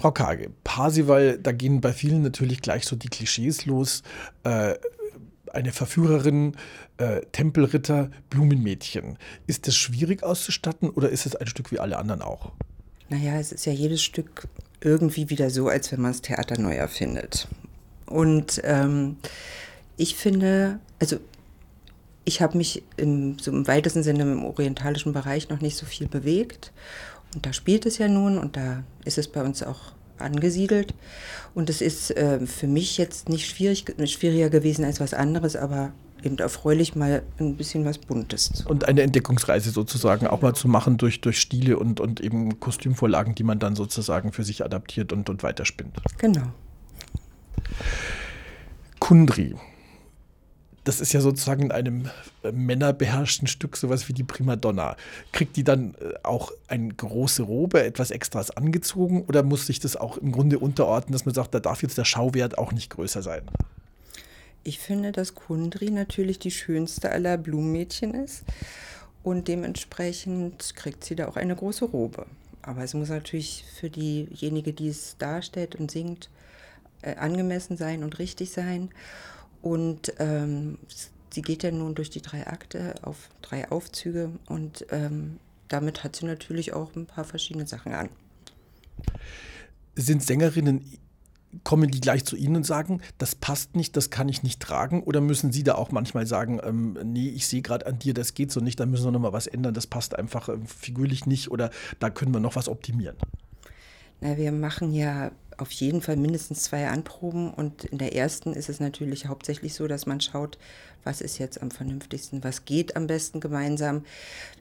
Frau Kage, Parsival, da gehen bei vielen natürlich gleich so die Klischees los. Äh, eine Verführerin, äh, Tempelritter, Blumenmädchen. Ist das schwierig auszustatten oder ist es ein Stück wie alle anderen auch? Naja, es ist ja jedes Stück irgendwie wieder so, als wenn man das Theater neu erfindet. Und ähm, ich finde, also ich habe mich im, so im weitesten Sinne im orientalischen Bereich noch nicht so viel bewegt. Und da spielt es ja nun und da ist es bei uns auch angesiedelt. Und es ist äh, für mich jetzt nicht schwierig, schwieriger gewesen als was anderes, aber eben erfreulich mal ein bisschen was Buntes. Und eine Entdeckungsreise sozusagen auch mal zu machen durch, durch Stile und, und eben Kostümvorlagen, die man dann sozusagen für sich adaptiert und, und weiterspinnt. Genau. Kundri, das ist ja sozusagen in einem äh, männerbeherrschten Stück sowas wie die Primadonna. Kriegt die dann äh, auch eine große Robe, etwas Extras angezogen oder muss sich das auch im Grunde unterordnen, dass man sagt, da darf jetzt der Schauwert auch nicht größer sein? Ich finde, dass Kundri natürlich die schönste aller Blumenmädchen ist und dementsprechend kriegt sie da auch eine große Robe. Aber es muss natürlich für diejenige, die es darstellt und singt, äh, angemessen sein und richtig sein. Und ähm, sie geht ja nun durch die drei Akte auf drei Aufzüge und ähm, damit hat sie natürlich auch ein paar verschiedene Sachen an. Sind Sängerinnen, kommen die gleich zu Ihnen und sagen, das passt nicht, das kann ich nicht tragen? Oder müssen Sie da auch manchmal sagen, ähm, nee, ich sehe gerade an dir, das geht so nicht, da müssen wir nochmal was ändern, das passt einfach äh, figürlich nicht oder da können wir noch was optimieren? Na, wir machen ja auf jeden Fall mindestens zwei Anproben und in der ersten ist es natürlich hauptsächlich so, dass man schaut, was ist jetzt am vernünftigsten, was geht am besten gemeinsam.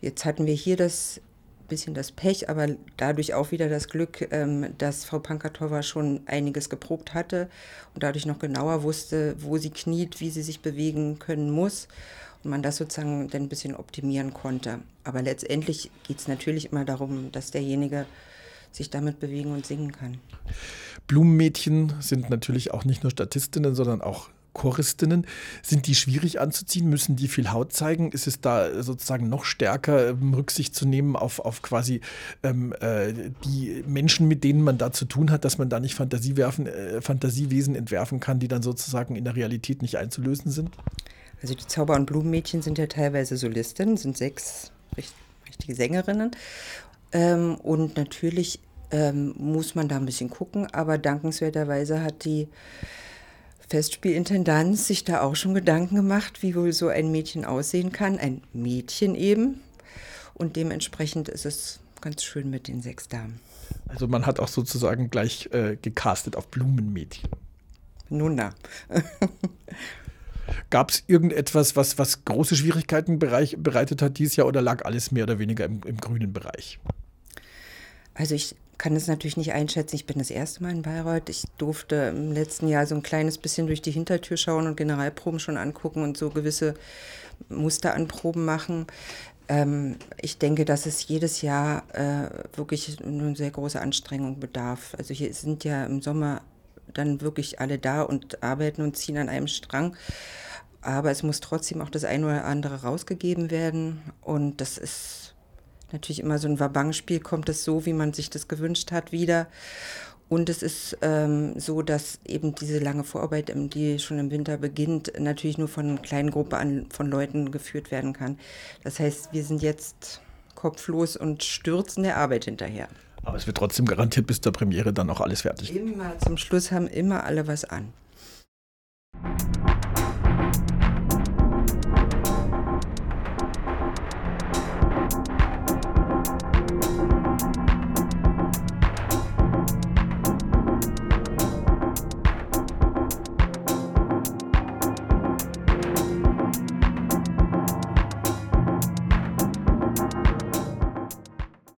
Jetzt hatten wir hier das bisschen das Pech, aber dadurch auch wieder das Glück, ähm, dass Frau Pankatowa schon einiges geprobt hatte und dadurch noch genauer wusste, wo sie kniet, wie sie sich bewegen können muss und man das sozusagen dann ein bisschen optimieren konnte. Aber letztendlich geht es natürlich immer darum, dass derjenige sich damit bewegen und singen kann. Blumenmädchen sind natürlich auch nicht nur Statistinnen, sondern auch Choristinnen. Sind die schwierig anzuziehen? Müssen die viel Haut zeigen? Ist es da sozusagen noch stärker ähm, Rücksicht zu nehmen auf, auf quasi ähm, äh, die Menschen, mit denen man da zu tun hat, dass man da nicht Fantasiewerfen, äh, Fantasiewesen entwerfen kann, die dann sozusagen in der Realität nicht einzulösen sind? Also die Zauber- und Blumenmädchen sind ja teilweise Solistinnen, sind sechs richtige Sängerinnen. Ähm, und natürlich ähm, muss man da ein bisschen gucken, aber dankenswerterweise hat die Festspielintendanz sich da auch schon Gedanken gemacht, wie wohl so ein Mädchen aussehen kann. Ein Mädchen eben. Und dementsprechend ist es ganz schön mit den sechs Damen. Also man hat auch sozusagen gleich äh, gecastet auf Blumenmädchen. Nun na. Gab es irgendetwas, was, was große Schwierigkeiten bereich, bereitet hat dieses Jahr oder lag alles mehr oder weniger im, im grünen Bereich? Also ich kann es natürlich nicht einschätzen. Ich bin das erste Mal in Bayreuth. Ich durfte im letzten Jahr so ein kleines bisschen durch die Hintertür schauen und Generalproben schon angucken und so gewisse Musteranproben machen. Ähm, ich denke, dass es jedes Jahr äh, wirklich eine sehr große Anstrengung bedarf. Also hier sind ja im Sommer dann wirklich alle da und arbeiten und ziehen an einem Strang. Aber es muss trotzdem auch das eine oder andere rausgegeben werden. Und das ist natürlich immer so ein Wabang-Spiel, kommt es so, wie man sich das gewünscht hat, wieder. Und es ist ähm, so, dass eben diese lange Vorarbeit, ähm, die schon im Winter beginnt, natürlich nur von einer kleinen Gruppe an, von Leuten geführt werden kann. Das heißt, wir sind jetzt kopflos und stürzen der Arbeit hinterher. Aber es wird trotzdem garantiert bis zur Premiere dann auch alles fertig. Immer zum Schluss haben immer alle was an.